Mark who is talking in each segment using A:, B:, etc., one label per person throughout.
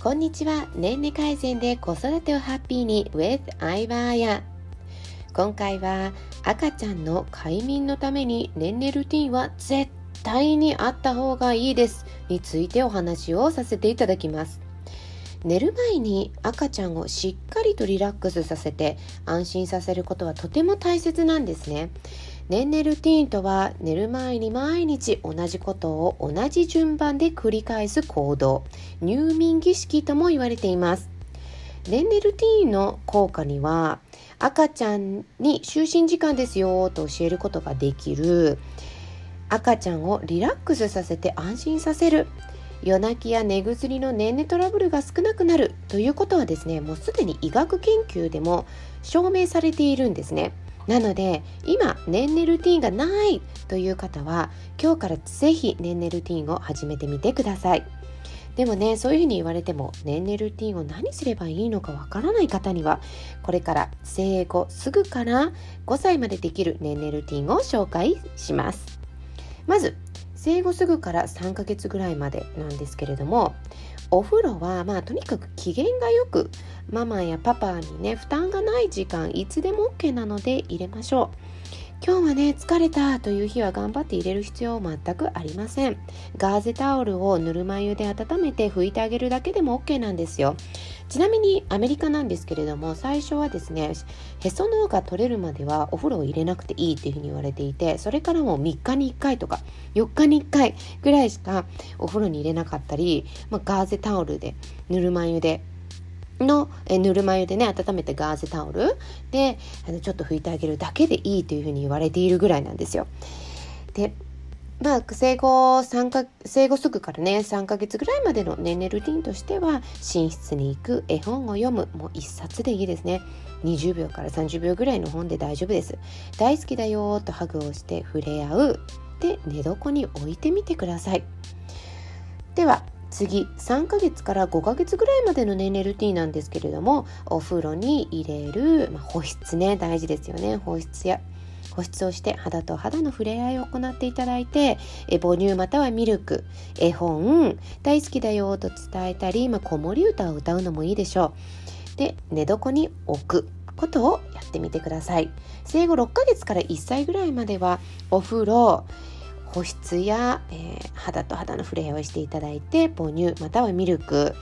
A: こんにちは。年齢改善で子育てをハッピーに with 相葉彩。今回は赤ちゃんの快眠のために年齢ルーティンは絶対にあった方がいいですについてお話をさせていただきます。寝る前に赤ちゃんをしっかりとリラックスさせて安心させることはとても大切なんですね。年齢ルティーンとは寝る前に毎日同じことを同じ順番で繰り返す行動。入眠儀式とも言われています。年齢ルティーンの効果には赤ちゃんに就寝時間ですよと教えることができる。赤ちゃんをリラックスさせて安心させる。夜泣きや寝薬の年齢トラブルが少なくなるということはですねもうすでに医学研究でも証明されているんですね。なので今年齢ルーティンがないという方は今日からぜひ年齢ルーティンを始めてみてくださいでもねそういうふうに言われても年齢ルーティンを何すればいいのかわからない方にはこれから生後すぐから5歳までできる年齢ルーティンを紹介しますまず生後すぐから3ヶ月ぐらいまでなんですけれどもお風呂はまあとにかく機嫌がよくママやパパにね負担がない時間いつでも OK なので入れましょう。今日はね疲れたという日は頑張って入れる必要全くありません。ガーゼタオルをぬるま湯で温めて拭いてあげるだけでも OK なんですよ。ちなみにアメリカなんですけれども最初はですねへその緒が取れるまではお風呂を入れなくていいっていうふうに言われていてそれからもう3日に1回とか4日に1回ぐらいしかお風呂に入れなかったり、まあ、ガーゼタオルでぬるま湯でのえぬるま湯でね温めてガーゼタオル。であのちょっと拭いてあげるだけでいいというふうに言われているぐらいなんですよ。でまあ、生後3か生後すぐからね3ヶ月ぐらいまでの年齢ルーティンとしては寝室に行く絵本を読むもう1冊でいいですね。20秒から30秒ぐらいの本で大丈夫です。大好きだよとハグをして触れ合う。で寝床に置いてみてください。では次3ヶ月から5ヶ月ぐらいまでの年齢ルーティンなんですけれどもお風呂に入れる、まあ、保湿ね大事ですよね。保湿や保湿をして肌と肌の触れ合いを行っていただいてえ母乳またはミルク絵本大好きだよと伝えたり、まあ、子守歌を歌うのもいいでしょう。で寝床に置くことをやってみてください。生後6ヶ月から1歳ぐらいまではお風呂保湿や、えー、肌と肌の触れ合いをしていただいて母乳またはミルク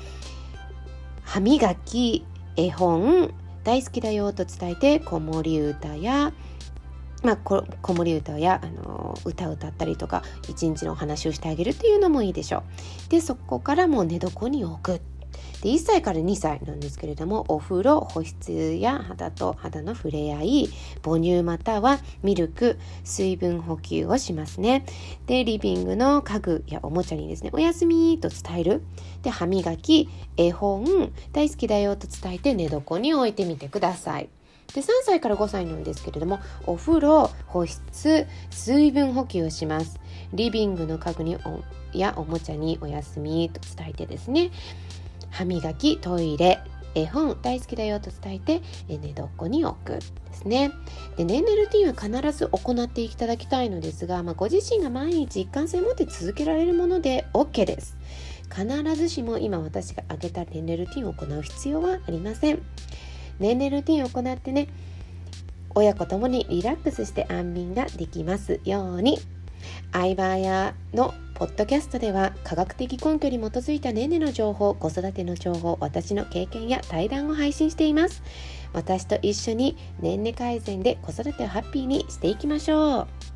A: 歯磨き絵本大好きだよと伝えて子守歌やまあ、子守歌や、あの歌を歌ったりとか一日のお話をしてあげるというのもいいでしょう。でそこからもう寝床に置くで1歳から2歳なんですけれどもお風呂保湿や肌と肌の触れ合い母乳またはミルク水分補給をしますね。でリビングの家具やおもちゃにですねおやすみと伝える。で歯磨き絵本大好きだよと伝えて寝床に置いてみてください。で3歳から5歳なんですけれどもお風呂保湿水分補給をします。リビングの家具におやおもちゃにおやすみと伝えてですね。歯磨きトイレ絵本大好きだよと伝えて寝床に置くですね。で年齢ルーティンは必ず行っていただきたいのですが、まあ、ご自身が毎日一貫性を持って続けられるもので OK です。必ずしも今私が挙げた年齢ルーティンを行う必要はありません。年齢ルーティンを行ってね親子ともにリラックスして安眠ができますように。相葉屋のポッドキャストでは科学的根拠に基づいたねねの情報、子育ての情報、私の経験や対談を配信しています。私と一緒に年齢改善で子育てをハッピーにしていきましょう。